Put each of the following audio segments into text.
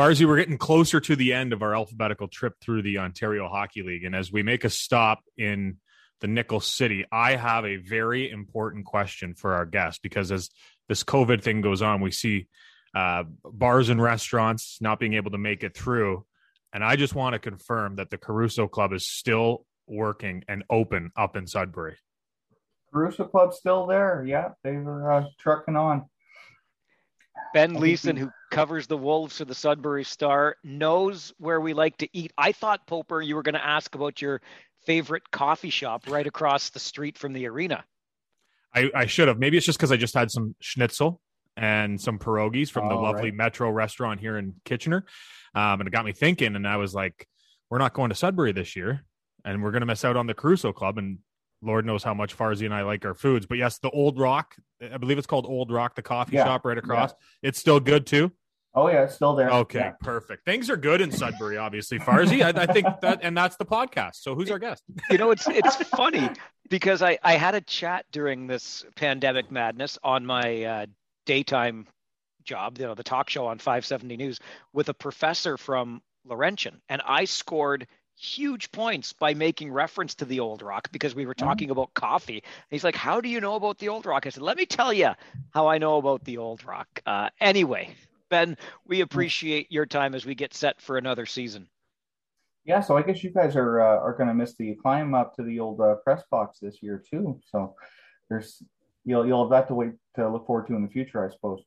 Farzy, we're getting closer to the end of our alphabetical trip through the Ontario Hockey League. And as we make a stop in the Nickel City, I have a very important question for our guest because as this COVID thing goes on, we see uh, bars and restaurants not being able to make it through. And I just want to confirm that the Caruso Club is still working and open up in Sudbury. Caruso Club's still there. Yeah, they were uh, trucking on. Ben Leeson, who covers the Wolves for the Sudbury Star, knows where we like to eat. I thought, Poper, you were going to ask about your favorite coffee shop right across the street from the arena. I, I should have. Maybe it's just because I just had some schnitzel and some pierogies from the lovely right. Metro restaurant here in Kitchener. Um, and it got me thinking. And I was like, we're not going to Sudbury this year, and we're going to miss out on the Caruso Club. And Lord knows how much Farzy and I like our foods. But yes, the Old Rock, I believe it's called Old Rock, the coffee Yeah, shop right across. It's still good too. Oh yeah, it's still there. Okay, Yeah. perfect. Things are good in Sudbury, obviously. Farzy, I, I think that, and that's the podcast. So who's our guest? You know, it's it's funny because I I had a chat during this pandemic madness on my uh, daytime job, you know, the talk show on 570 News with a professor from Laurentian, and I scored huge points by making reference to the old rock because we were talking about coffee. And he's like how do you know about the old rock? I said let me tell you how i know about the old rock. Uh, anyway ben we appreciate your time as we get set for another season. Yeah, so I guess you guys are uh, are going to miss the climb up to the old uh, press box this year too. So there's you'll you'll have that to wait to look forward to in the future, I suppose.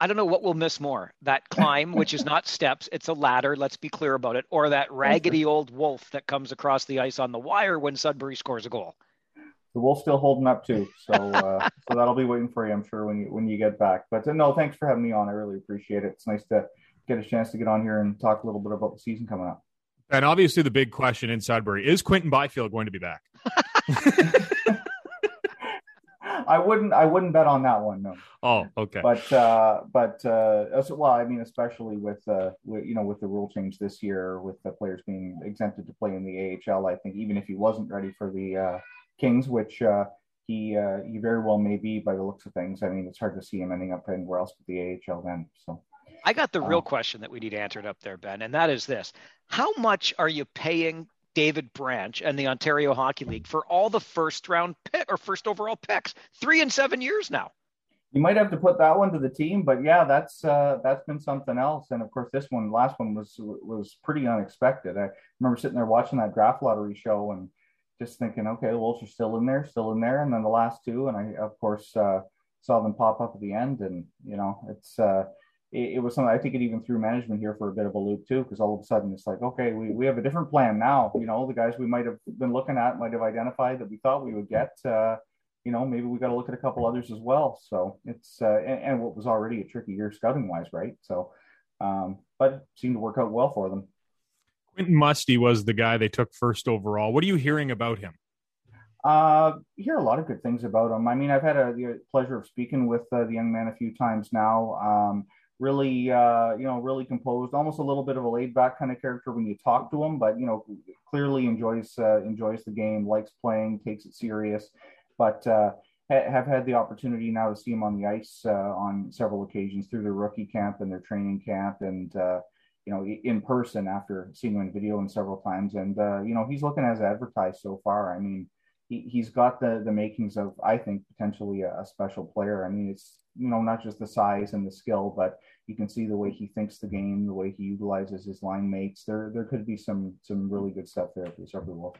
I don't know what we'll miss more that climb, which is not steps, it's a ladder. Let's be clear about it. Or that raggedy old wolf that comes across the ice on the wire when Sudbury scores a goal. The Wolf's still holding up too, so uh, so that'll be waiting for you, I'm sure, when you when you get back. But uh, no, thanks for having me on. I really appreciate it. It's nice to get a chance to get on here and talk a little bit about the season coming up. And obviously, the big question in Sudbury is Quinton Byfield going to be back? I wouldn't I wouldn't bet on that one, no. Oh, okay. But uh, but uh, well, I mean, especially with uh, with, you know with the rule change this year, with the players being exempted to play in the AHL, I think even if he wasn't ready for the uh, Kings, which uh, he uh, he very well may be by the looks of things. I mean, it's hard to see him ending up anywhere else but the AHL then. So I got the real Oh. question that we need answered up there, Ben, and that is this How much are you paying David Branch and the Ontario Hockey League for all the first round pick or first overall picks? Three and seven years now. you might have to put that one to the team, but yeah, that's uh, that's been something else. And of course, this one, last one was was pretty unexpected. I remember sitting there watching that draft lottery show and just thinking, okay, the Wolves are still in there, still in there, and then the last two, and I of course uh, saw them pop up at the end, and you know, it's uh, it, it was something I think it even threw management here for a bit of a loop too, because all of a sudden it's like, okay, we we have a different plan now. You know, the guys we might have been looking at might have identified that we thought we would get. Uh, you know, maybe we got to look at a couple others as well. So it's uh, and, and what was already a tricky year scouting wise, right? So, um, but it seemed to work out well for them. Quentin Musty was the guy they took first overall. What are you hearing about him? Uh, you hear a lot of good things about him. I mean, I've had a, the pleasure of speaking with uh, the young man a few times now. Um, really, uh, you know, really composed, almost a little bit of a laid back kind of character when you talk to him, but you know, clearly enjoys uh, enjoys the game, likes playing, takes it serious. But uh, ha- have had the opportunity now to see him on the ice uh, on several occasions through their rookie camp and their training camp, and uh, you know, in person after seeing him in video and several times. And uh, you know, he's looking as advertised so far. I mean he, he's got the the makings of I think potentially a, a special player. I mean, it's you know not just the size and the skill, but you can see the way he thinks the game, the way he utilizes his line mates. There there could be some some really good stuff there for Sudbury Wolf.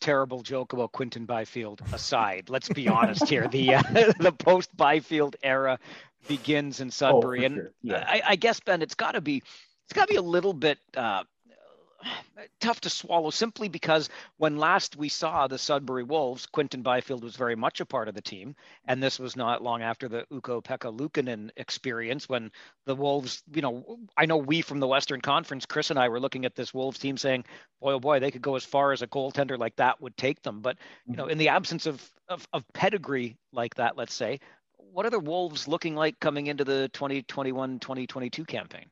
Terrible joke about Quinton Byfield aside, let's be honest here. The uh, the post Byfield era begins in Sudbury, for and sure. Yeah. I, I guess Ben, it's got to be it's got to be a little bit uh, tough to swallow simply because when last we saw the Sudbury Wolves, Quinton Byfield was very much a part of the team. And this was not long after the Ukko-Pekka Luukkonen experience when the Wolves, you know, I know we from the Western Conference, Chris and I were looking at this Wolves team saying, boy, oh boy, they could go as far as a goaltender like that would take them. But, you know, mm-hmm. in the absence of, of, of pedigree like that, let's say, what are the Wolves looking like coming into the 2021 2022 campaign?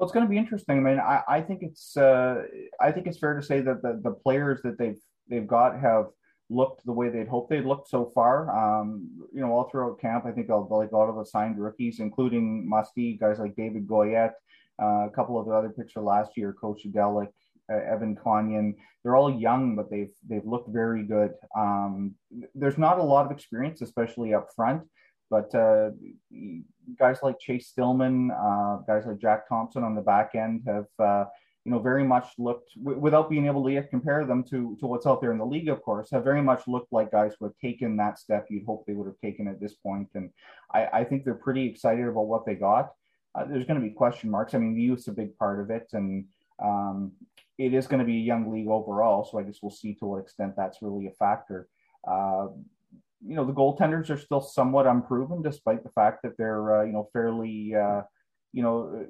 Well, it's going to be interesting. I mean, I, I think it's uh, I think it's fair to say that the, the players that they've they've got have looked the way they'd hoped they'd looked so far. Um, you know, all throughout camp, I think a, like a lot of the signed rookies, including Musty, guys like David Goyette, uh, a couple of the other picks last year, Kocha Delic, uh, Evan Konyen. They're all young, but they've they've looked very good. Um, there's not a lot of experience, especially up front. But uh, guys like Chase Stillman, uh, guys like Jack Thompson on the back end have, uh, you know, very much looked, w- without being able to yet compare them to, to what's out there in the league, of course, have very much looked like guys who have taken that step you'd hope they would have taken at this point. And I, I think they're pretty excited about what they got. Uh, there's going to be question marks. I mean, the youth's a big part of it. And um, it is going to be a young league overall. So I guess we'll see to what extent that's really a factor. Uh, you know the goaltenders are still somewhat unproven, despite the fact that they're uh, you know fairly uh, you know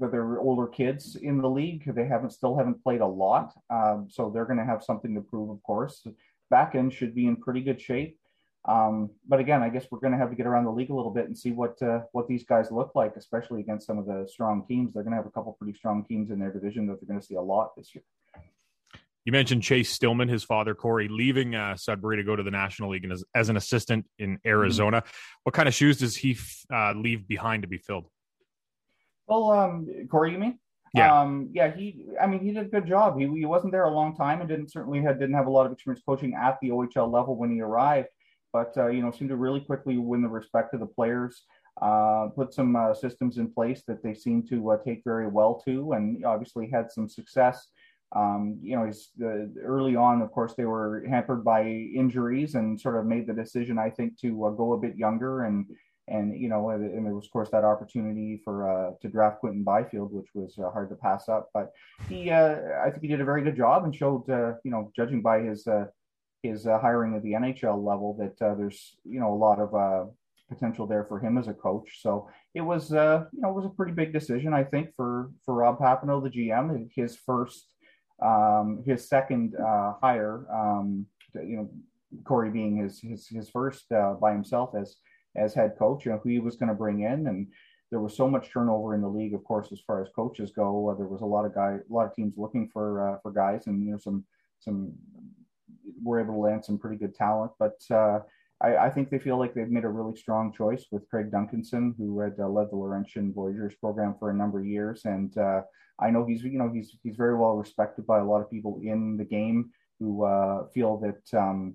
that they're older kids in the league. They haven't still haven't played a lot, um, so they're going to have something to prove. Of course, back end should be in pretty good shape. Um, but again, I guess we're going to have to get around the league a little bit and see what uh, what these guys look like, especially against some of the strong teams. They're going to have a couple pretty strong teams in their division that they're going to see a lot this year. You mentioned Chase Stillman, his father Corey, leaving uh, Sudbury to go to the National League and as, as an assistant in Arizona. Mm-hmm. What kind of shoes does he uh, leave behind to be filled? Well, um, Corey, you mean? Yeah, um, yeah. He, I mean, he did a good job. He, he wasn't there a long time and didn't certainly had didn't have a lot of experience coaching at the OHL level when he arrived. But uh, you know, seemed to really quickly win the respect of the players. Uh, put some uh, systems in place that they seemed to uh, take very well to, and obviously had some success um, you know, early on, of course, they were hampered by injuries and sort of made the decision, I think, to uh, go a bit younger and and you know, and there was of course that opportunity for uh, to draft Quinton Byfield, which was uh, hard to pass up. But he, uh, I think, he did a very good job and showed, uh, you know, judging by his his hiring at the NHL level, that there's you know a lot of potential there for him as a coach. So it was, you know, it was a pretty big decision, I think, for for Rob Papineau, the GM, his first um, his second uh, hire, um, you know, Corey being his his, his first uh, by himself as as head coach, you know, who he was going to bring in, and there was so much turnover in the league, of course, as far as coaches go. Uh, there was a lot of guy, a lot of teams looking for uh, for guys, and you know, some some were able to land some pretty good talent, but. I, I, think they feel like they've made a really strong choice with Craig Duncanson, who had uh, led the Laurentian Voyageurs program for a number of years, and uh, I know he's you know he's he's very well respected by a lot of people in the game who uh, feel that um,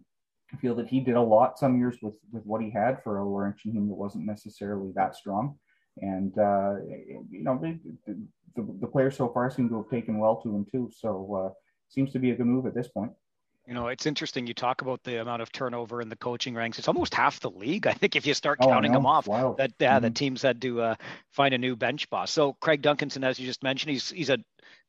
feel that he did a lot some years with with what he had for a Laurentian team that wasn't necessarily that strong, and uh, you know the, the, the, players so far seem to have taken well to him too. So uh, seems to be a good move at this point. You know, it's interesting. You talk about the amount of turnover in the coaching ranks. It's almost half the league. I think if you start oh, counting them off, wow. that yeah, mm-hmm. the teams had to uh, find a new bench boss. So Craig Duncanson, as you just mentioned, he's he's a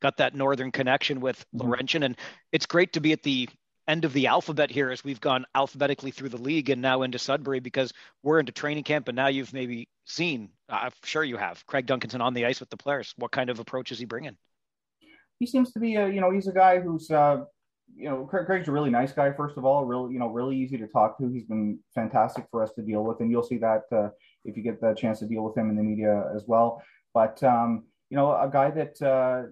got that northern connection with mm-hmm. Laurentian, and it's great to be at the end of the alphabet here as we've gone alphabetically through the league and now into Sudbury because we're into training camp and now you've maybe seen. I'm sure you have Craig Duncanson on the ice with the players. What kind of approach is he bringing? He seems to be a you know he's a guy who's. Uh you know, Craig's a really nice guy. First of all, really, you know, really easy to talk to. He's been fantastic for us to deal with, and you'll see that uh, if you get the chance to deal with him in the media as well. But um, you know, a guy that uh,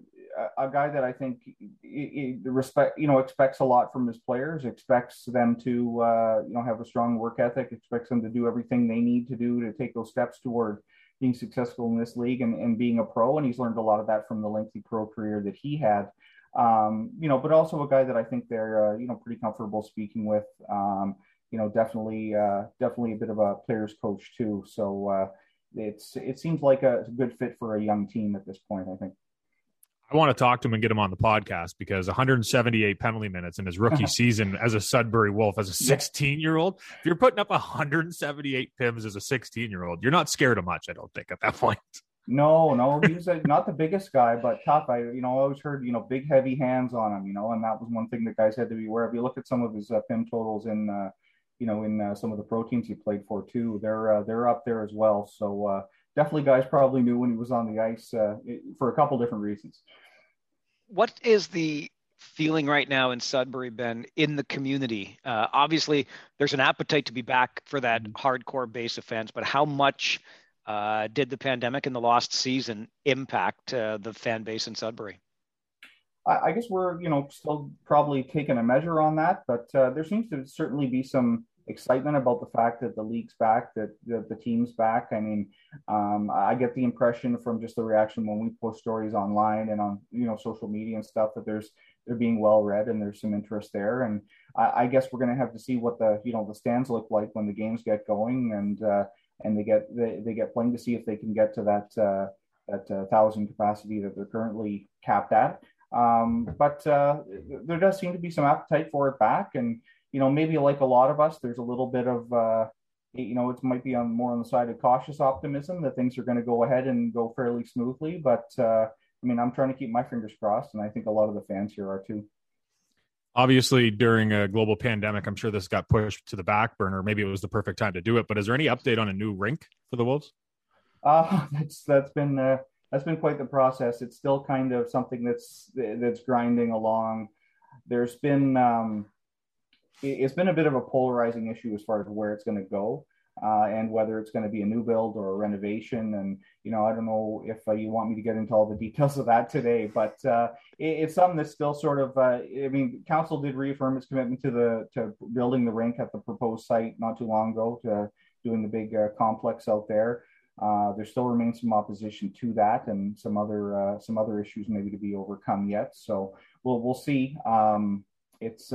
a guy that I think he, he respect, you know, expects a lot from his players. Expects them to, uh, you know, have a strong work ethic. Expects them to do everything they need to do to take those steps toward being successful in this league and, and being a pro. And he's learned a lot of that from the lengthy pro career that he had um, you know, but also a guy that I think they're, uh, you know, pretty comfortable speaking with. Um, you know, definitely, uh, definitely a bit of a player's coach too. So uh, it's it seems like a, a good fit for a young team at this point. I think. I want to talk to him and get him on the podcast because 178 penalty minutes in his rookie season as a Sudbury Wolf, as a 16 year old. If you're putting up 178 PIMs as a 16 year old, you're not scared of much, I don't think, at that point. No, no, he was a, not the biggest guy, but tough. I, you know, I always heard, you know, big, heavy hands on him, you know, and that was one thing that guys had to be aware of. You look at some of his uh, PIM totals in, uh, you know, in uh, some of the pro teams he played for too. They're uh, they're up there as well. So uh, definitely, guys probably knew when he was on the ice uh, for a couple different reasons. What is the feeling right now in Sudbury, Ben, in the community? Uh, obviously, there's an appetite to be back for that mm-hmm. hardcore base of fans, but how much uh, did the pandemic and the lost season impact uh, the fan base in Sudbury? I, guess we're, you know, still probably taking a measure on that, but uh, there seems to certainly be some excitement about the fact that the league's back, that the, team's back. I mean, um, I get the impression from just the reaction when we post stories online and on, you know, social media and stuff that there's they're being well read and there's some interest there. And I, I guess we're going to have to see what the, you know, the stands look like when the games get going and uh, and they get they, they get playing to see if they can get to that uh, that uh, thousand capacity that they're currently capped at. Um, but uh, there does seem to be some appetite for it back, and you know maybe like a lot of us, there's a little bit of uh, you know it might be on more on the side of cautious optimism that things are going to go ahead and go fairly smoothly. But uh, I mean, I'm trying to keep my fingers crossed, and I think a lot of the fans here are too. Obviously, during a global pandemic, I'm sure this got pushed to the back burner. Maybe it was the perfect time to do it. But is there any update on a new rink for the Wolves? Uh, that's that's been uh, that's been quite the process. It's still kind of something that's that's grinding along. There's been um, it's been a bit of a polarizing issue as far as where it's going to go. Uh, and whether it's going to be a new build or a renovation. And, you know, I don't know if uh, you want me to get into all the details of that today, but uh, it, it's something that's still sort of, uh, I mean, council did reaffirm its commitment to the, to building the rink at the proposed site not too long ago to doing the big uh, complex out there. Uh, there still remains some opposition to that, and some other some other issues maybe to be overcome yet. So we'll we'll see. Um, it's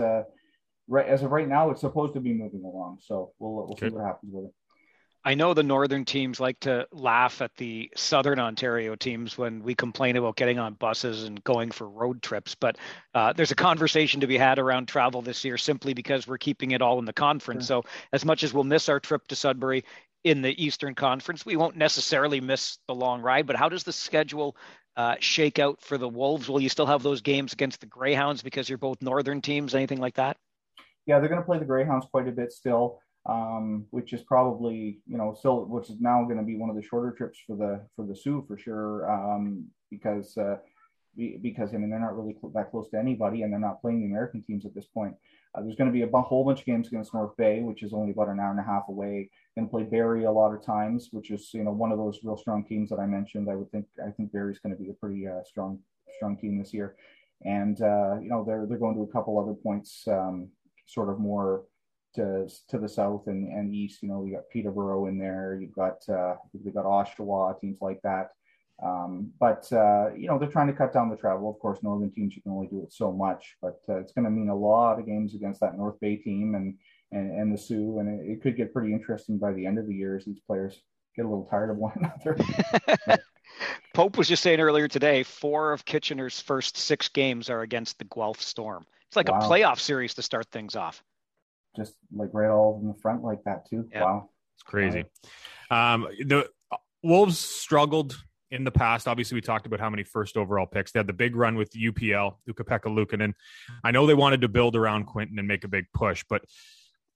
right as of right now, it's supposed to be moving along. So we'll we'll okay. see what happens with it. I know the northern teams like to laugh at the southern Ontario teams when we complain about getting on buses and going for road trips. But uh, there's a conversation to be had around travel this year simply because we're keeping it all in the conference. Sure. So, as much as we'll miss our trip to Sudbury, in the Eastern Conference. We won't necessarily miss the long ride, but how does the schedule uh, shake out for the Wolves? Will you still have those games against the Greyhounds because you're both Northern teams? Anything like that? Yeah, they're going to play the Greyhounds quite a bit still, um, which is probably you know still which is now going to be one of the shorter trips for the for the Soo for sure um, because. Uh, because I mean they're not really that close to anybody, and they're not playing the American teams at this point. Uh, there's going to be a whole bunch of games against North Bay, which is only about an hour and a half away. To play Barrie a lot of times, which is you know one of those real strong teams that I mentioned. I would think I think Barrie's going to be a pretty uh, strong strong team this year, and uh, you know they're they're going to a couple other points, um, sort of more to to the south and, and east. You know, we got Peterborough in there. You've got uh, we've got Oshawa teams like that. Um, but uh, you know they're trying to cut down the travel. Of course, northern teams you can only do it so much, but uh, it's going to mean a lot of games against that North Bay team and and, and the Soo, and it, it, could get pretty interesting by the end of the year as these players get a little tired of one another. Pope was just saying earlier today, four of Kitchener's first six games are against the Guelph Storm. It's like wow. a playoff series to start things off. Just like right all in the front like that too. Yep. Wow, it's crazy. Um, the Wolves struggled in the past, obviously, we talked about how many first overall picks. They had the big run with UPL, Ukko-Pekka Luukkonen. I know they wanted to build around Quinton and make a big push, but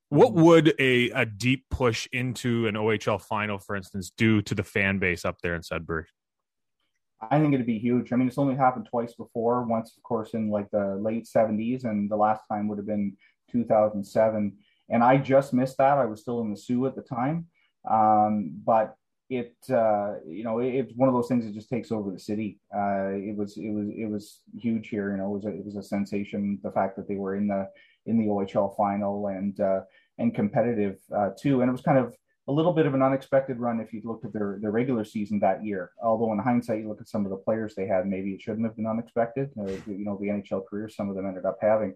what would a, a deep push into an OHL final, for instance, do to the fan base up there in Sudbury? I think it'd be huge. I mean, it's only happened twice before. Once, of course, in like the late 70s, and the last time would have been 2007. And I just missed that. I was still in the Soo at the time. Um, but it uh, you know it, it's one of those things that just takes over the city. Uh, it was it was it was huge here. You know, it was a, it was a sensation. The fact that they were in the in the OHL final and uh, and competitive uh, too, and it was kind of a little bit of an unexpected run if you looked at their their regular season that year. Although in hindsight, you look at some of the players they had, maybe it shouldn't have been unexpected. Uh, you know, the NHL careers some of them ended up having,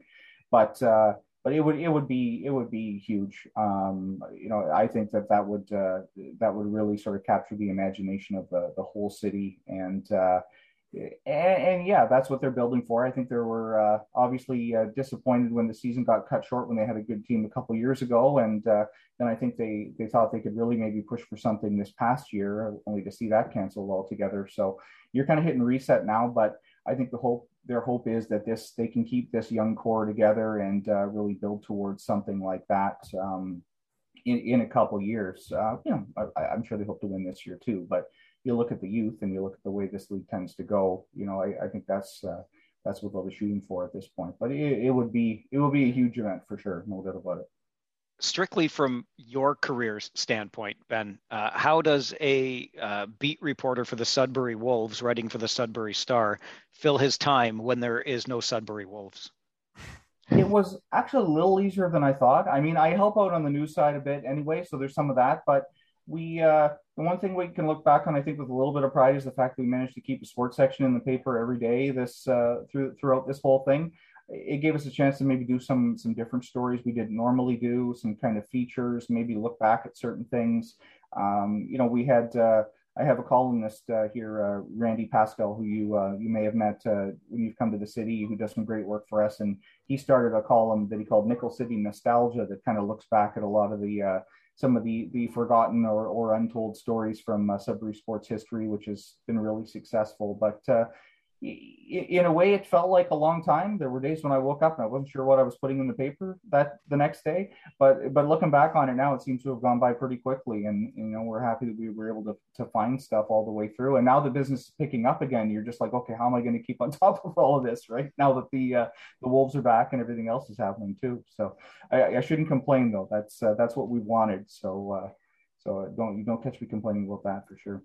but uh, but it would it would be it would be huge. Um, you know, I think that that would uh, that would really sort of capture the imagination of the the whole city, and uh, and, and, yeah, that's what they're building for. I think they were uh, obviously uh, disappointed when the season got cut short when they had a good team a couple years ago, and uh, then I think they they thought they could really maybe push for something this past year, only to see that canceled altogether. So you're kind of hitting reset now, but I think the hope their hope is that this they can keep this young core together and uh, really build towards something like that um, in in a couple years. Uh, you know, I, am sure they hope to win this year too. But you look at the youth and you look at the way this league tends to go. You know, I, I think that's uh, that's what they'll be shooting for at this point. But it, it would be it would be a huge event for sure, no doubt about it. strictly from your career's standpoint, Ben, uh, how does a uh, beat reporter for the Sudbury Wolves, writing for the Sudbury Star, fill his time when there is no Sudbury Wolves? It was actually a little easier than I thought. I mean, I help out on the news side a bit anyway, so there's some of that. But we, uh, the one thing we can look back on, I think, with a little bit of pride is the fact that we managed to keep a sports section in the paper every day this uh, through throughout this whole thing it gave us a chance to maybe do some some different stories we didn't normally do, some kind of features, maybe look back at certain things. Um, you know, we had uh, I have a columnist uh, here, uh, Randy Pascal, who you uh, you may have met uh, when you've come to the city, who does some great work for us, and he started a column that he called Nickel City Nostalgia that kind of looks back at a lot of the uh, some of the the forgotten or, or untold stories from uh, Sudbury sports history, which has been really successful. But uh, in a way, it felt like a long time. There were days when I woke up and I wasn't sure what I was putting in the paper that the next day. But but looking back on it now, it seems to have gone by pretty quickly. And you know, we're happy that we were able to to find stuff all the way through. And now the business is picking up again. You're just like, okay, how am I going to keep on top of all of this, right? Now that the uh, the wolves are back and everything else is happening too. So I, I shouldn't complain though. That's uh, that's what we wanted. So uh, so don't you don't catch me complaining about that for sure.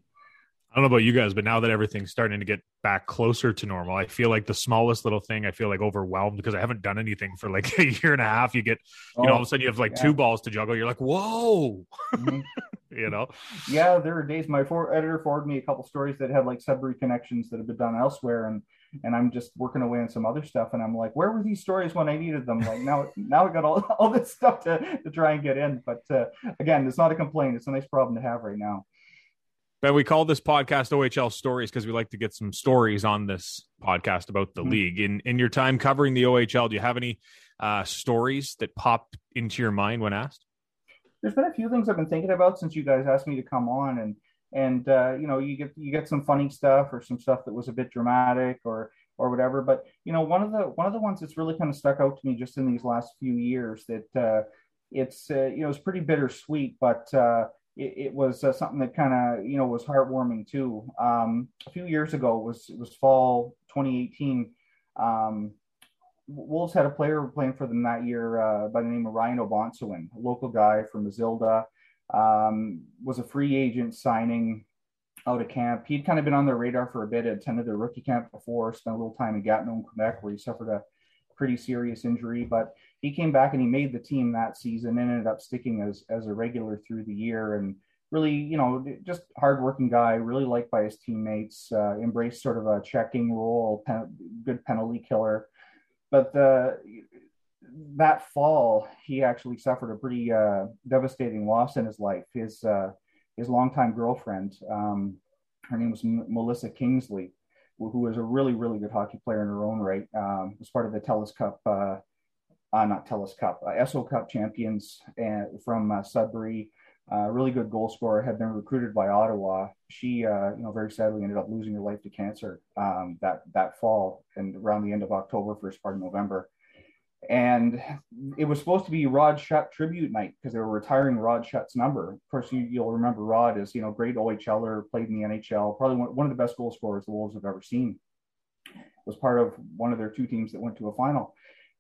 I don't know about you guys, but now that everything's starting to get back closer to normal, I feel like the smallest little thing, I feel like overwhelmed because I haven't done anything for like a year and a half. You get, you oh, know, all of a sudden you have like yeah. two balls to juggle. You're like, whoa, mm-hmm. you know? Yeah, there are days my for- editor forwarded me a couple stories that had like Sudbury connections that have been done elsewhere. And, and I'm just working away on some other stuff. And I'm like, where were these stories when I needed them? Like now, now I got all, all this stuff to, to try and get in. But uh, again, it's not a complaint. It's a nice problem to have right now. Ben, we call this podcast OHL Stories because we like to get some stories on this podcast about the mm-hmm. league. In in your time covering the OHL, do you have any uh, stories that pop into your mind when asked? There's been a few things I've been thinking about since you guys asked me to come on, and and uh, you know you get you get some funny stuff or some stuff that was a bit dramatic or or whatever. But you know one of the one of the ones that's really kind of stuck out to me just in these last few years that uh, it's uh, you know it's pretty bittersweet, but uh, it, it was uh, something that kind of you know was heartwarming too. Um, a few years ago, it was it was fall 2018. Um, Wolves had a player playing for them that year uh, by the name of Ryan Obonsawin, a local guy from Azilda. Um, was a free agent signing out of camp. He'd kind of been on their radar for a bit, had attended their rookie camp before, spent a little time in Gatineau, Quebec, where he suffered a pretty serious injury. But he came back and he made the team that season and ended up sticking as as a regular through the year and really you know just hardworking guy really liked by his teammates uh, embraced sort of a checking role pen, good penalty killer. But the that fall he actually suffered a pretty uh, devastating loss in his life. His uh, his longtime girlfriend um, her name was M- melissa kingsley who was a really really good hockey player in her own right um, was part of the telus cup uh, not TELUS Cup, uh, Cup champions from uh, Sudbury. Uh, really good goal scorer, had been recruited by Ottawa. She, uh, you know, very sadly ended up losing her life to cancer um, that that fall and around the end of October, first part of November. And it was supposed to be Rod Schutt tribute night because they were retiring Rod Schutt's number. Of course, you, will remember Rod as you know great OHLer, played in the NHL, probably one of the best goal scorers the Wolves have ever seen. Was part of one of their two teams that went to a final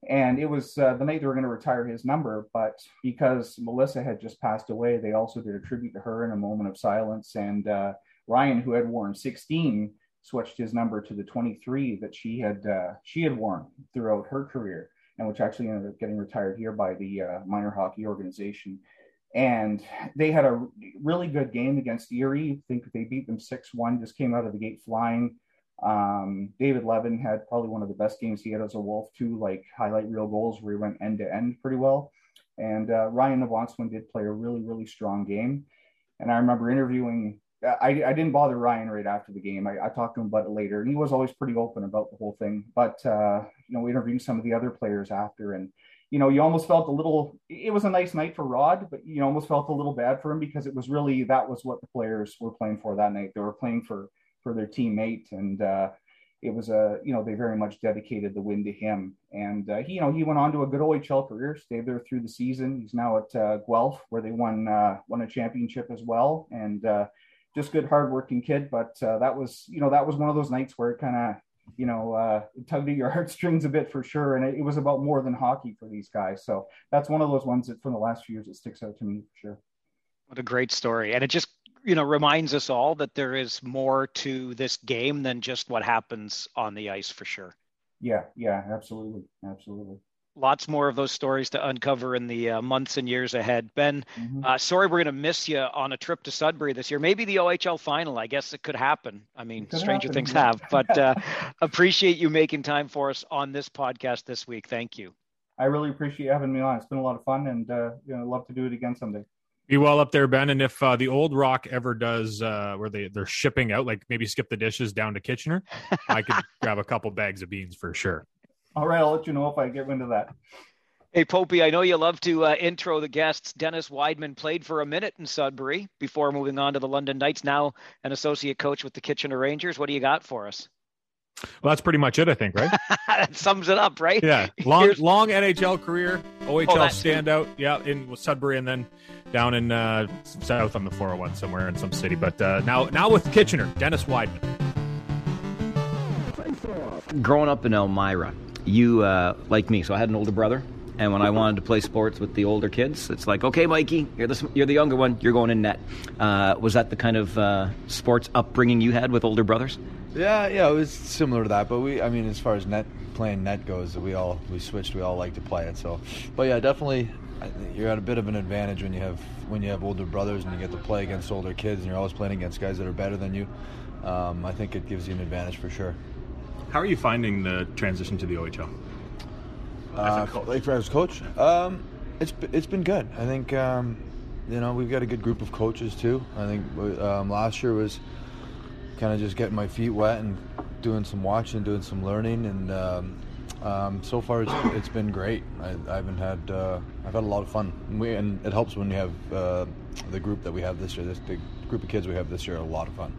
and it was uh, the night they were going to retire his number but because melissa had just passed away they also did a tribute to her in a moment of silence. And uh, ryan who had worn 16 switched his number to the 23 that she had uh, she had worn throughout her career and which actually ended up getting retired here by the uh, minor hockey organization. And they had a really good game against erie. I think they beat them 6-1 just came out of the gate flying um, David Levin had probably one of the best games he had as a Wolf, too, like highlight reel goals where he went end to end pretty well. And uh, Ryan Obonsawin did play a really, really strong game. And I remember interviewing, I, I didn't bother Ryan right after the game. I, I, talked to him about it later, and he was always pretty open about the whole thing. But, uh, you know, we interviewed some of the other players after, and, you know, you almost felt a little, it was a nice night for Rod, but you almost felt a little bad for him because it was really, that was what the players were playing for that night. They were playing for for their teammate, and uh, it was a you know they very much dedicated the win to him. And uh, he you know he went on to a good OHL career, stayed there through the season. He's now at uh, Guelph where they won uh, won a championship as well, and uh, just good hardworking kid. But uh, that was you know that was one of those nights where it kind of you know, uh, tugged at your heartstrings a bit for sure. And it, it, was about more than hockey for these guys. So that's one of those ones that from the last few years it sticks out to me for sure. What a great story. And it just, you know, reminds us all that there is more to this game than just what happens on the ice for sure. Yeah, yeah, absolutely. Absolutely lots more of those stories to uncover in the uh, months and years ahead. Ben, mm-hmm. uh, sorry we're going to miss you on a trip to Sudbury this year. Maybe the OHL final. I guess it could happen. I mean, stranger happen. things have. But uh, appreciate you making time for us on this podcast this week. Thank you. I really appreciate having me on. It's been a lot of fun, and uh, you know, love to do it again someday. Be well up there, Ben. And if uh, the old rock ever does uh, where they they're shipping out, like maybe skip the dishes down to Kitchener, I could grab a couple bags of beans for sure. All right, I'll let you know if I get into that. Hey, Popey, I know you love to uh, intro the guests. Dennis Wideman played for a minute in Sudbury before moving on to the London Knights, now an associate coach with the Kitchener Rangers. What do you got for us? Well, that's pretty much it, I think, right? that sums it up, right? Yeah. Long, Here's... long NHL career, OHL oh, standout. Yeah, in Sudbury and then down in uh, south on the 401 somewhere in some city. But uh, now, now with Kitchener, Dennis Wideman. Growing up in Elmira, you uh, like me. So I had an older brother, and when I wanted to play sports with the older kids, it's like, okay, Mikey, you're the you're the younger one, you're going in net. Uh, was that the kind of uh, sports upbringing you had with older brothers? Yeah, yeah, it was similar to that. But we, I mean, as far as net playing net goes, we all we switched. We all like to play it. So, but yeah, definitely, you're at a bit of an advantage when you have when you have older brothers and you get to play against older kids, and you're always playing against guys that are better than you. Um, I think it gives you an advantage for sure. How are you finding the transition to the OHL? Uh, as a coach, as coach, um, it's it's been good. I think um, you know we've got a good group of coaches too. I think um, last year was kind of just getting my feet wet and doing some watching, doing some learning, and um, so far it's, it's been great. I, I haven't had uh, I've had a lot of fun, and, we, and it helps when you have uh, the group that we have this year. This the group of kids we have this year, a lot of fun.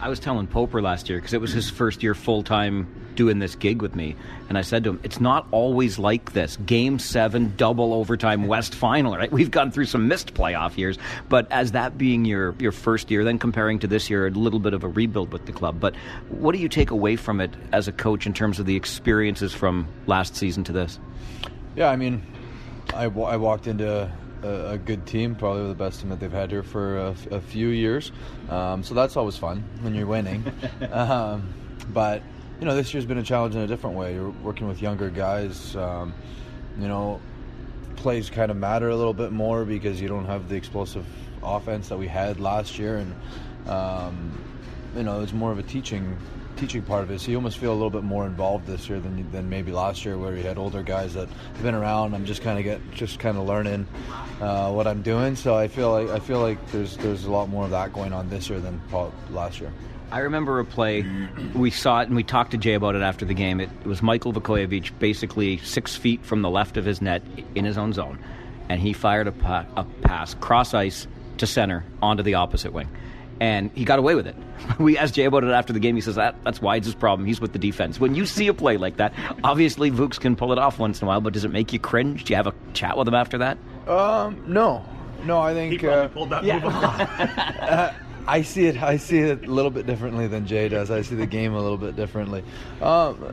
I was telling Poper last year because it was his first year full time doing this gig with me, and I said to him, "It's not always like this. Game seven, double overtime West final. Right? We've gone through some missed playoff years, but as that being your your first year, then comparing to this year, a little bit of a rebuild with the club. But what do you take away from it as a coach in terms of the experiences from last season to this? Yeah, I mean, I, I walked into a, a, good team, probably the best team that they've had here for a, a few years. Um, so that's always fun when you're winning. um, but you know, this year's been a challenge in a different way. You're working with younger guys. Um, you know, plays kind of matter a little bit more because you don't have the explosive offense that we had last year, and um, you know, it's more of a teaching teaching part of it. So you almost feel a little bit more involved this year than than maybe last year, where you had older guys that have been around. I'm just kind of get just kind of learning uh, what I'm doing. So I feel like I feel like there's there's a lot more of that going on this year than last year. I remember a play. We saw it and we talked to Jay about it after the game. It, was Michael Vukojevic, basically six feet from the left of his net in his own zone, and he fired a, pa- a pass cross ice to center onto the opposite wing and he got away with it. We asked Jay about it after the game. He says that that's why it's his problem. He's with the defense. When you see a play like that, obviously Vooks can pull it off once in a while, but does it make you cringe? Do you have a chat with him after that? Um, no, no. I think he uh, pulled that yeah. move uh, I see it. I see it a little bit differently than Jay does. I see the game a little bit differently. Um, uh,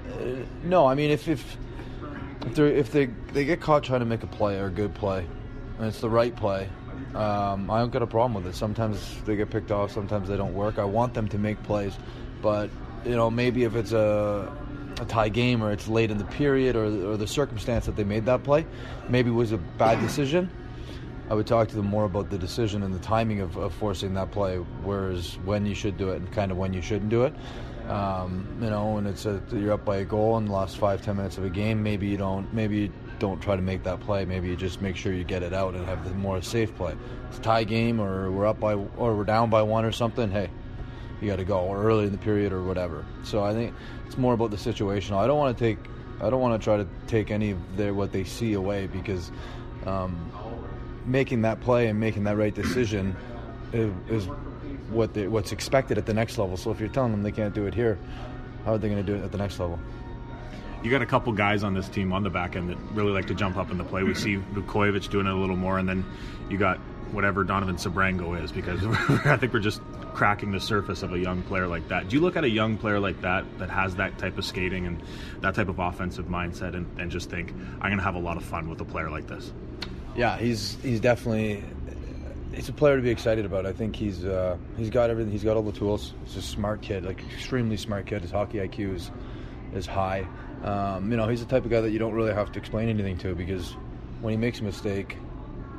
no, I mean if if if, if they they get caught trying to make a play or a good play, and it's the right play, um, I don't get a problem with it. Sometimes they get picked off, sometimes they don't work. I want them to make plays, but you know maybe if it's a a tie game or it's late in the period or, or the circumstance that they made that play, maybe was a bad decision. I would talk to them more about the decision and the timing of, of forcing that play, whereas when you should do it and kind of when you shouldn't do it. Um, you know, when it's a, you're up by a goal in the last five ten minutes of a game, maybe you don't, maybe don't try to make that play. Maybe you just make sure you get it out and have the more safe play. It's a tie game, or we're up by, or we're down by one or something. Hey, you got to go, or early in the period, or whatever. So I think it's more about the situation. I don't want to take, I don't want to try to take any of their what they see away because um, making that play and making that right decision is, is what they, what's expected at the next level. So if you're telling them they can't do it here, how are they going to do it at the next level? You got a couple guys on this team on the back end that really like to jump up in the play. We see Vukojevic doing it a little more, and then you got whatever Donovan Sebrango is because I think we're just cracking the surface of a young player like that. Do you look at a young player like that that has that type of skating and that type of offensive mindset and, and just think I'm going to have a lot of fun with a player like this? Yeah, he's he's definitely he's a player to be excited about. I think he's uh, he's got everything. He's got all the tools. He's a smart kid, like extremely smart kid. His hockey IQ is is high. Um, you know, he's the type of guy that you don't really have to explain anything to because when he makes a mistake,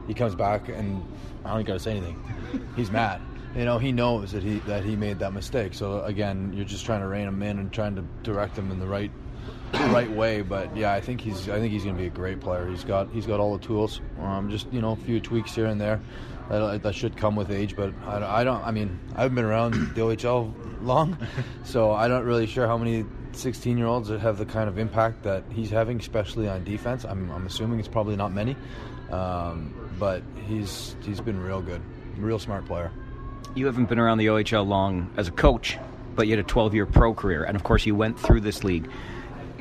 he comes back and I don't got to say anything. He's mad. You know, he knows that he that he made that mistake. So again, you're just trying to rein him in and trying to direct him in the right right way. But yeah, I think he's I think he's going to be a great player. He's got he's got all the tools. Um, just you know, a few tweaks here and there. That, that should come with age, but I, I don't. I mean, I haven't been around the OHL long, so I don't really sure how many 16 year olds that have the kind of impact that he's having, especially on defense. I'm, I'm assuming it's probably not many, um, but he's he's been real good, real smart player. You haven't been around the OHL long as a coach, but you had a 12 year pro career, and of course you went through this league.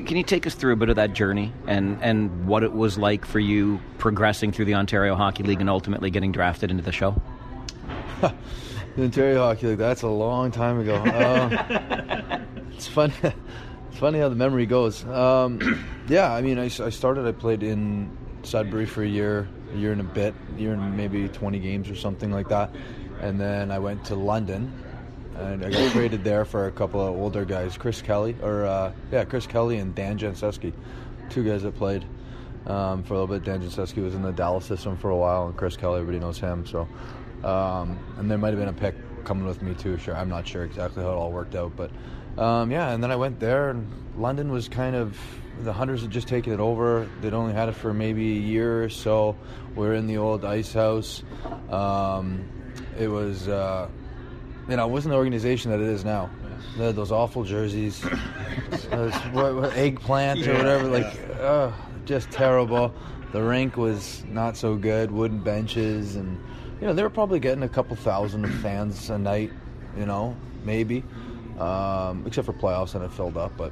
Can you take us through a bit of that journey and, and what it was like for you progressing through the Ontario Hockey League and ultimately getting drafted into the show? the Ontario Hockey League, that's a long time ago. Uh, it's funny. Funny how the memory goes. Um, yeah, I mean, I, I, started. I played in Sudbury for a year, a year and a bit, a year and maybe 20 games or something like that, and then I went to London, and I got traded there for a couple of older guys, Chris Kelly, or uh, yeah, Chris Kelly and Dan Jancevski, two guys that played um, for a little bit. Dan Jancevski was in the Dallas system for a while, and Chris Kelly, everybody knows him. So, um, and there might have been a pick coming with me too. Sure, I'm not sure exactly how it all worked out, but um, yeah, and then I went there, and London was kind of the Hunters had just taken it over. They'd only had it for maybe a year or so. We are in the old ice house. Um, it was, uh, you know, it wasn't the organization that it is now. They had those awful jerseys, those, what, what, eggplant or whatever, like, uh, just terrible. The rink was not so good, wooden benches, and you know they were probably getting a couple thousand fans a night, you know, maybe um, except for playoffs, and it filled up. But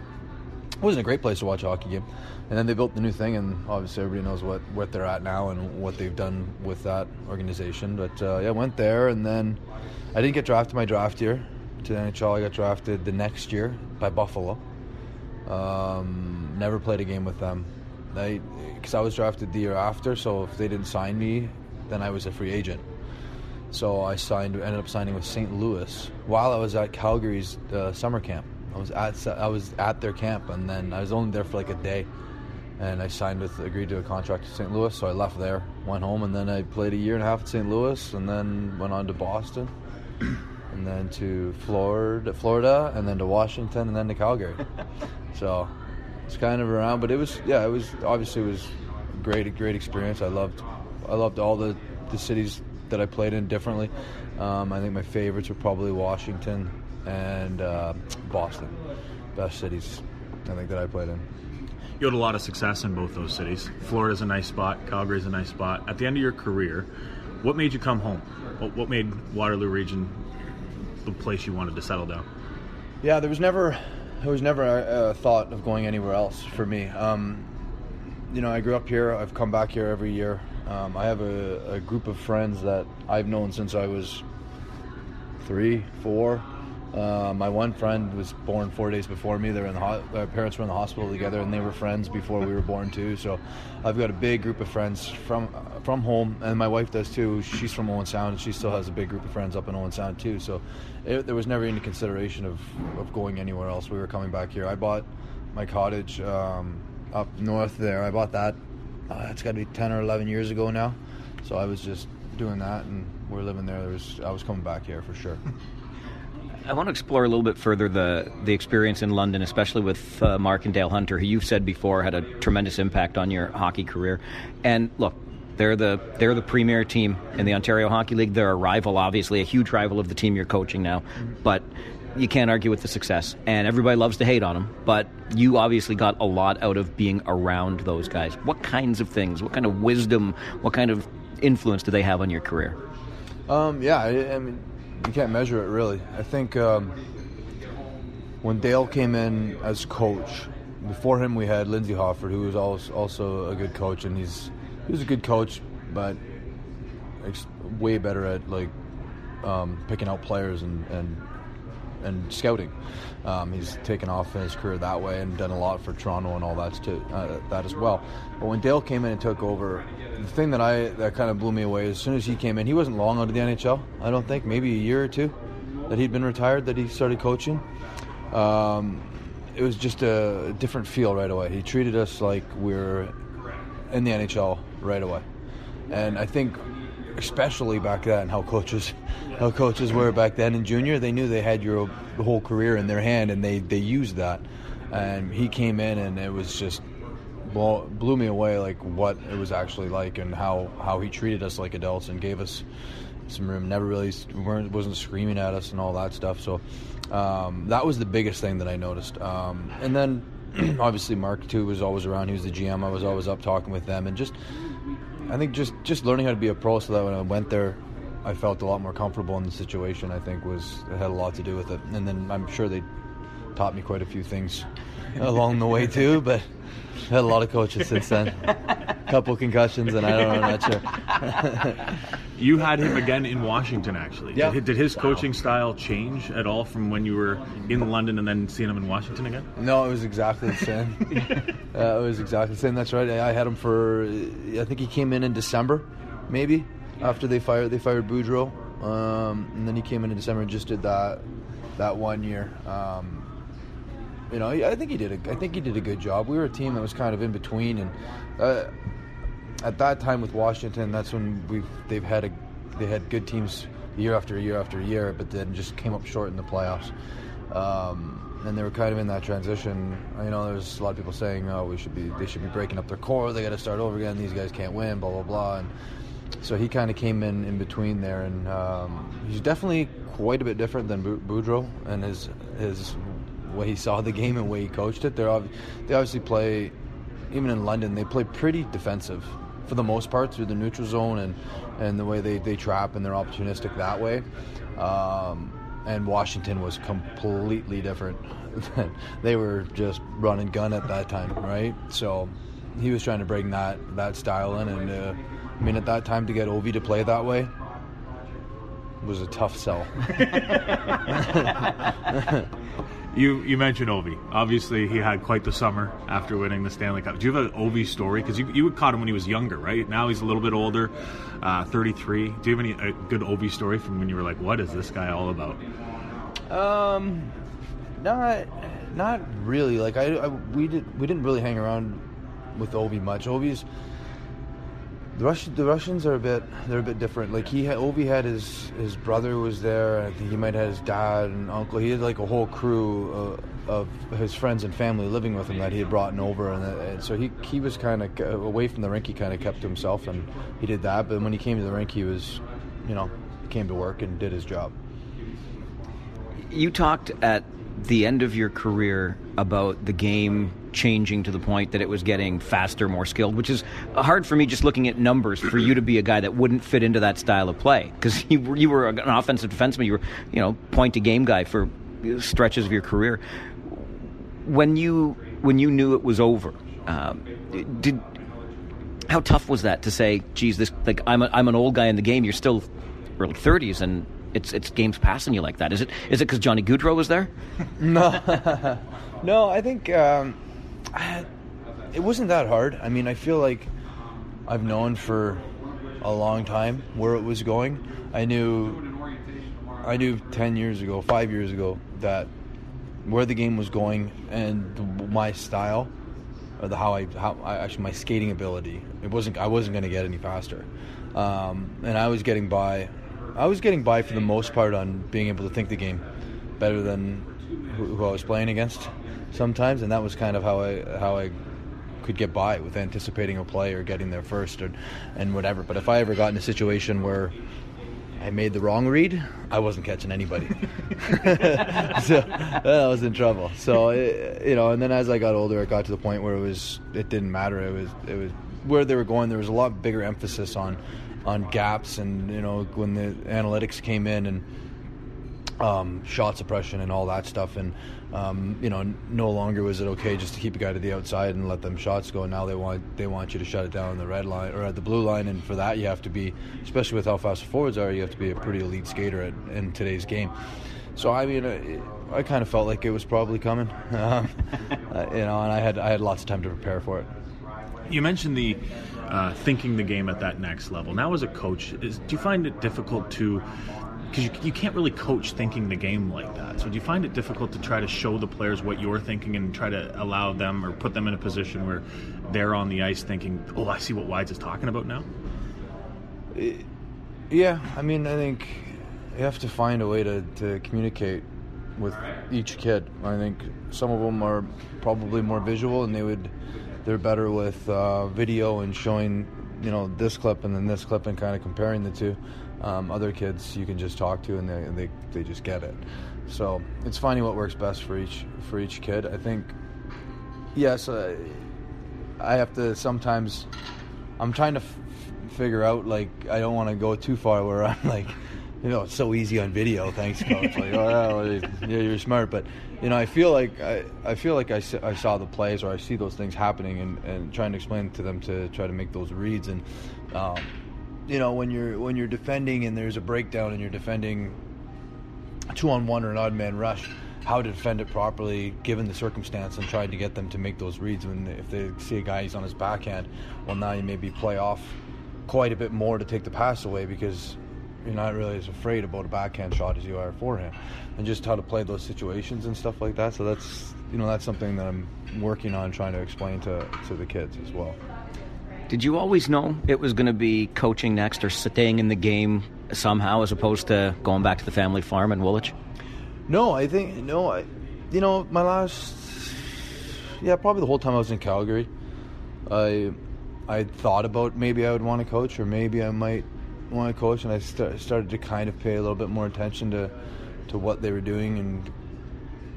it wasn't a great place to watch a hockey game. And then they built the new thing, and obviously everybody knows what, what they're at now and what they've done with that organization. But uh, yeah, went there, and then I didn't get drafted my draft year to the NHL. I got drafted the next year by Buffalo. Um, never played a game with them. Because I was drafted the year after, so if they didn't sign me, then I was a free agent. So I signed, ended up signing with St. Louis while I was at Calgary's uh, summer camp. I was at I was at their camp, and then I was only there for like a day, and I signed with agreed to a contract with St. Louis. So I left there, went home, and then I played a year and a half at St. Louis, and then went on to Boston, and then to Florida, Florida, and then to Washington, and then to Calgary. so it's kind of around, but it was yeah, it was obviously it was great, great experience. I loved, I loved all the the cities that I played in differently. Um, I think my favorites were probably Washington and uh, Boston. Best cities I think that I played in. You had a lot of success in both those cities. Florida's a nice spot. Calgary's a nice spot. At the end of your career, what made you come home? What, what made Waterloo Region the place you wanted to settle down? Yeah, there was never, there was never a, a thought of going anywhere else for me. Um, you know, I grew up here. I've come back here every year. Um, I have a, a, group of friends that I've known since I was three, four. Uh, my one friend was born four days before me. They're in the ho- their parents were in the hospital together, and they were friends before we were born too. So, I've got a big group of friends from from home, and my wife does too. She's from Owen Sound, and she still has a big group of friends up in Owen Sound too. So, it, there was never any consideration of, of going anywhere else. We were coming back here. I bought my cottage um, up north there. I bought that uh, it's got to be 10 or 11 years ago now. So I was just doing that, and we're living there. there was, I was coming back here for sure. I want to explore a little bit further the the experience in London, especially with uh, Mark and Dale Hunter, who you've said before had a tremendous impact on your hockey career. And look, they're the they're the premier team in the Ontario Hockey League. They're a rival, obviously, a huge rival of the team you're coaching now. But you can't argue with the success. And everybody loves to hate on them, but you obviously got a lot out of being around those guys. What kinds of things, what kind of wisdom, what kind of influence do they have on your career? Um, yeah, I, I, mean, you can't measure it really. I think um, when Dale came in as coach, before him we had Lindsay Hofford, who was also a good coach, and he's he was a good coach, but way better at like um, picking out players and and and scouting. Um, he's taken off in his career that way and done a lot for Toronto and all that too, uh, that as well. But when Dale came in and took over, the thing that I that kind of blew me away as soon as he came in, he wasn't long out of the NHL. I don't think maybe a year or two that he'd been retired that he started coaching. Um, it was just a different feel right away. He treated us like we are in the NHL right away, and I think especially back then how coaches how coaches were back then. In junior they knew they had your whole career in their hand and they they used that. And he came in and it was just blew, me away like what it was actually like and how how he treated us like adults and gave us some room. Never really weren't wasn't screaming at us and all that stuff. So um, that was the biggest thing that I noticed. Um, and then obviously Mark too was always around. He was the GM I was always up talking with them and just I think just just learning how to be a pro, so that when I went there, I felt a lot more comfortable in the situation. I think was had a lot to do with it, and then I'm sure they taught me quite a few things along the way too. But had a lot of coaches since then. A couple concussions, and I don't know, I'm not sure. you had him again in Washington, actually. Yeah. Did, did his coaching style change at all from when you were in London and then seeing him in Washington again? No, it was exactly the same. uh, it was exactly the same. That's right. I had him for. I think he came in in December, maybe after they fired they fired Boudreau, um, and then he came in in December and just did that that one year. Um, you know, I think he did. A, I think he did a good job. We were a team that was kind of in between, and uh, at that time with Washington, that's when we they've had a they had good teams year after year after year, but then just came up short in the playoffs. Um, and they were kind of in that transition. You know, there's a lot of people saying, "Oh, we should be they should be breaking up their core. They got to start over again. These guys can't win." Blah blah blah. And so he kind of came in in between there, and um, he's definitely quite a bit different than Boudreau and his his way he saw the game and way he coached it. They're they obviously play, even in London, they play pretty defensive for the most part through the neutral zone and, and the way they, they trap and they're opportunistic that way. Um, and Washington was completely different. they were just run and gun at that time, right? So he was trying to bring that that style in, and uh, I mean, at that time to get Ovi to play that way was a tough sell. You you mentioned Ovi. Obviously, he had quite the summer after winning the Stanley Cup. Do you have an Ovi story? Because you you caught him when he was younger, right? Now he's a little bit older, uh, 33. Do you have any good Ovi story from when you were like, "What is this guy all about"? Um, not not really. Like I, I we did we didn't really hang around with Ovi much. Ovi's the Russian, the Russians are a bit, they're a bit different. Like he had, Ovi had his his brother was there. I think he might have his dad and uncle. He had like a whole crew uh, of his friends and family living with him that he had brought in over, and, uh, and so he he was kind of away from the rink. He kind of kept to himself, and he did that. But when he came to the rink, he was, you know, came to work and did his job. You talked at the end of your career about the game changing to the point that it was getting faster, more skilled, which is hard for me just looking at numbers for you to be a guy that wouldn't fit into that style of play because you, you were an offensive defenseman, you were you know point to game guy for stretches of your career. When you when you knew it was over, um, did how tough was that to say, "Geez, this like I'm a, I'm an old guy in the game. You're still early 30s, and it's it's games passing you like that. Is it is it because Johnny Gaudreau was there? no, no. I think um, It wasn't that hard. I mean, I feel like I've known for a long time where it was going. I knew I knew ten years ago, five years ago, that where the game was going and my style, or the how I how I, actually my skating ability. It wasn't I wasn't going to get any faster, um, and I was getting by I was getting by for the most part on being able to think the game better than who, who I was playing against sometimes, and that was kind of how I how I could get by with anticipating a play or getting there first or, and whatever. But if I ever got in a situation where I made the wrong read, I wasn't catching anybody. so I was in trouble. So it, you know, and then as I got older, it got to the point where it was it didn't matter. It was it was where they were going. There was a lot bigger emphasis on on gaps and you know when the analytics came in and um, shot suppression and all that stuff. And um, you know, no longer was it okay just to keep a guy to the outside and let them shots go. Now they want they want you to shut it down on the red line or at the blue line, and for that you have to be, especially with how fast the forwards are, you have to be a pretty elite skater at, in today's game. So I mean, I, kind of felt like it was probably coming, um, uh, you know, and I had I had lots of time to prepare for it. You mentioned the uh, thinking the game at that next level. Now, as a coach, is, do you find it difficult to because you, you can't really coach thinking the game like that. So do you find it difficult to try to show the players what you're thinking and try to allow them or put them in a position where they're on the ice thinking, "Oh, I see what Wides is talking about now." Yeah, I mean, I think you have to find a way to, to communicate with each kid. I think some of them are probably more visual, and they would they're better with uh, video and showing you know this clip and then this clip and kind of comparing the two. Um, other kids you can just talk to and they, they, they just get it. So it's finding what works best for each for each kid. I think yes, uh, I have to sometimes. I'm trying to f- figure out like I don't want to go too far where I'm like you know, it's so easy on video. Thanks, coach. Like, oh, yeah, you're smart. But you know, I feel like I, I feel like I, I saw the plays or I see those things happening and, and trying to explain to them to try to make those reads. And um, you know, when you're when you're defending and there's a breakdown and you're defending two on one or an odd man rush, how to defend it properly given the circumstance and trying to get them to make those reads. When if they see a guy he's on his backhand, well now you maybe play off quite a bit more to take the pass away because you're not really as afraid about a backhand shot as you are forehand, and just how to play those situations and stuff like that. So that's you know that's something that I'm working on trying to explain to to the kids as well. Did you always know it was going to be coaching next or staying in the game somehow, as opposed to going back to the family farm in Woolwich? No, I think no. I, you know, my last yeah, probably the whole time I was in Calgary, I I thought about maybe I would want to coach or maybe I might want to coach, and I st- started to kind of pay a little bit more attention to to what they were doing and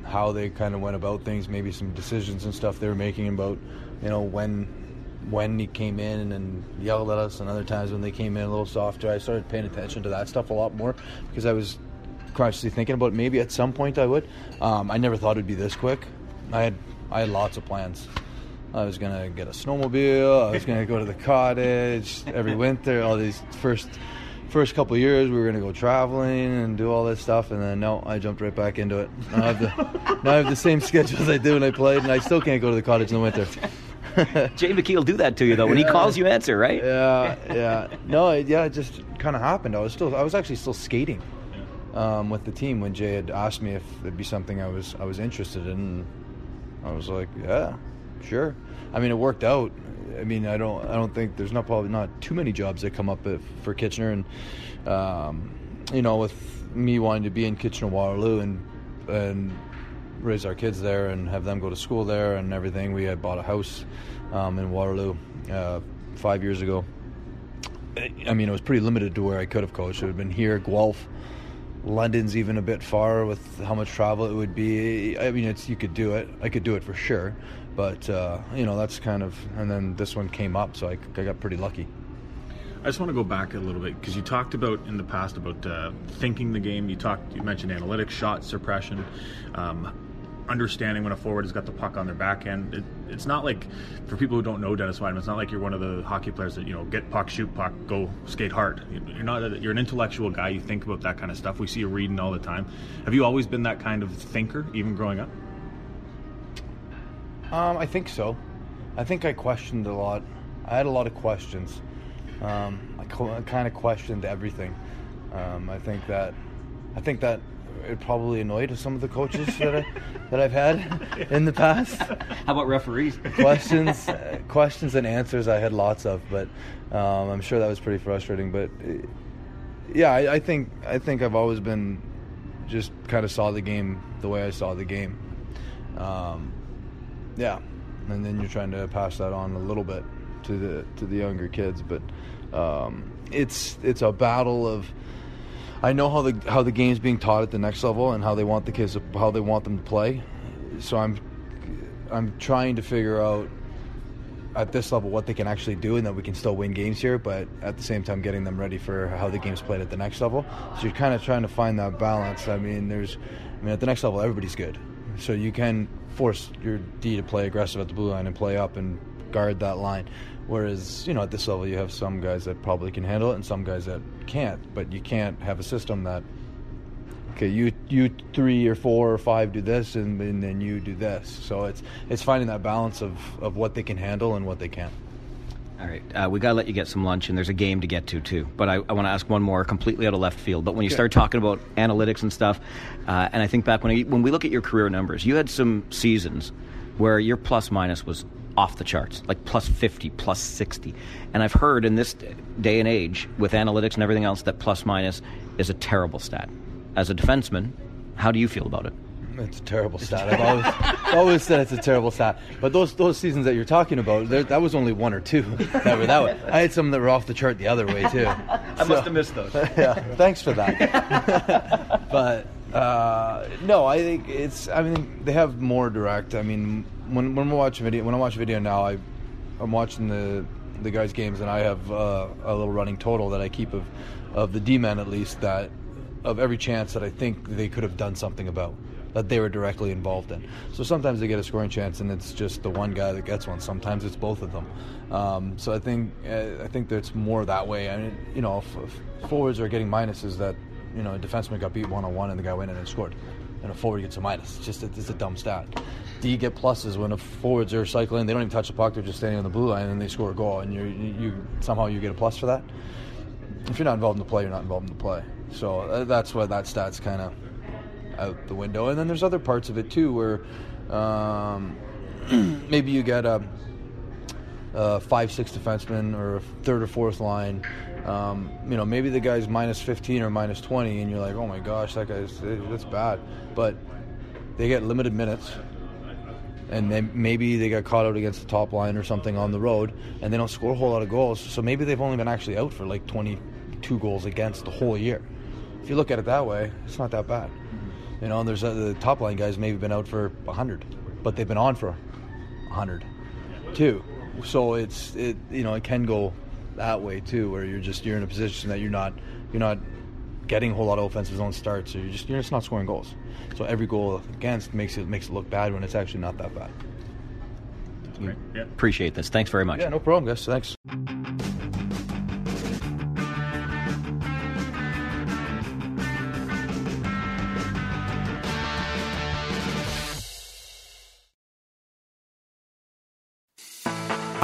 how they kind of went about things. Maybe some decisions and stuff they were making about, you know, when when he came in and yelled at us, and other times when they came in a little softer. I started paying attention to that stuff a lot more because I was consciously thinking about maybe at some point I would. Um, I never thought it'd be this quick. I had I had lots of plans. I was gonna get a snowmobile. I was gonna go to the cottage every winter. All these first first couple years, we were gonna go traveling and do all this stuff, and then no, I jumped right back into it. Now I have the, now I have the same schedule as I do when I played, and I still can't go to the cottage in the winter. Jay McKee will do that to you though. When yeah. he calls, you answer, right? Yeah, yeah. No, it, yeah, it just kind of happened. I was still, I was actually still skating um, with the team when Jay had asked me if it'd be something I was, I was interested in. I was like, yeah, sure. I mean, it worked out. I mean, I don't, I don't think there's not probably not too many jobs that come up if, for Kitchener, and um, you know, with me wanting to be in Kitchener Waterloo and and raise our kids there and have them go to school there and everything. We had bought a house um, in Waterloo uh, five years ago. I mean, it was pretty limited to where I could have coached. It would have been here, Guelph. London's even a bit far with how much travel it would be. I mean, it's you could do it. I could do it for sure, but uh, you know that's kind of. And then this one came up, so I, I got pretty lucky. I just want to go back a little bit because you talked about in the past about uh, thinking the game. You talked, you mentioned analytics, shot suppression, um, understanding when a forward has got the puck on their backhand. It, it's not like for people who don't know Dennis Wideman, it's not like you're one of the hockey players that you know get puck, shoot puck, go skate hard. You're not. A, you're an intellectual guy. You think about that kind of stuff. We see you reading all the time. Have you always been that kind of thinker, even growing up? Um, I think so. I think I questioned a lot. I had a lot of questions. Um, I, co- I kind of questioned everything. Um, I think that I think that it probably annoyed some of the coaches that I, that I've had in the past. How about referees? questions, uh, questions and answers I had lots of, but um, I'm sure that was pretty frustrating. But uh, yeah, I, I, think I think I've always been just kind of saw the game the way I saw the game. Um, yeah, and then you're trying to pass that on a little bit to the to the younger kids, but um, it's it's a battle of. I know how the how the game's being taught at the next level and how they want the kids how they want them to play. So I'm I'm trying to figure out at this level what they can actually do and that we can still win games here, but at the same time getting them ready for how the game's played at the next level. So you're kind of trying to find that balance. I mean, there's, I mean, at the next level, everybody's good, so you can force your D to play aggressive at the blue line and play up and guard that line. Whereas, you know, at this level, you have some guys that probably can handle it and some guys that can't. But you can't have a system that okay, you you three or four or five do this, and, and then you do this. So it's it's finding that balance of, of what they can handle and what they can't. All right, uh, we got to let you get some lunch, and there's a game to get to too. But I, I want to ask one more, completely out of left field. But when you start talking about analytics and stuff, uh, and I think back when I, when we look at your career numbers, you had some seasons where your plus minus was off the charts, like plus 50, plus 60. And I've heard in this day and age, with analytics and everything else, that plus minus is a terrible stat as a defenseman, how do you feel about it? It's a terrible stat. I've always, always said it's a terrible stat. But those those seasons that you're talking about, there, that was only one or two that were that way. I had some that were off the chart the other way too. I so, must have missed those. yeah, thanks for that. but uh, no, I think it's. I mean, they have more direct. I mean, when when we watch video, when I watch video now, I I'm watching the the guys' games, and I have uh, a little running total that I keep of of the D men at least that of every chance that I think they could have done something about that they were directly involved in. So sometimes they get a scoring chance and it's just the one guy that gets one. Sometimes it's both of them. Um, so I think uh, I think there's more that way. I mean, you know, if, if forwards are getting minuses that you know a defenseman got beat one on one and the guy went in and scored, and a forward gets a minus. It's just a, it's a dumb stat. Do you get pluses when the forwards are cycling? They don't even touch the puck; they're just standing on the blue line and they score a goal, and you you somehow you get a plus for that. If you're not involved in the play, you're not involved in the play. So uh, that's why that stat's kind of out the window. And then there's other parts of it too where um, maybe you get a, a, five, six defenseman or a third or fourth line. Um, you know, maybe the guy's minus 15 or minus 20, and you're like, oh my gosh, that guy's that's bad. But they get limited minutes, and then maybe they got caught out against the top line or something on the road, and they don't score a whole lot of goals. So maybe they've only been actually out for like 22 goals against the whole year if you look at it that way, it's not that bad. Mm-hmm. You know, and there's uh, the top line guys maybe been out for 100, but they've been on for 100 too. So it's it you know it can go that way too, where you're just you're in a position that you're not you're not getting a whole lot of offensive zone starts, so you're just you're just not scoring goals. So every goal against makes it makes it look bad when it's actually not that bad. Mm. Great. Yeah. Appreciate this. Thanks very much. Yeah, no problem, guys. Thanks.